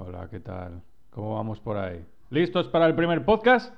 Hola, ¿qué tal? ¿Cómo vamos por ahí? ¿Listos para el primer podcast?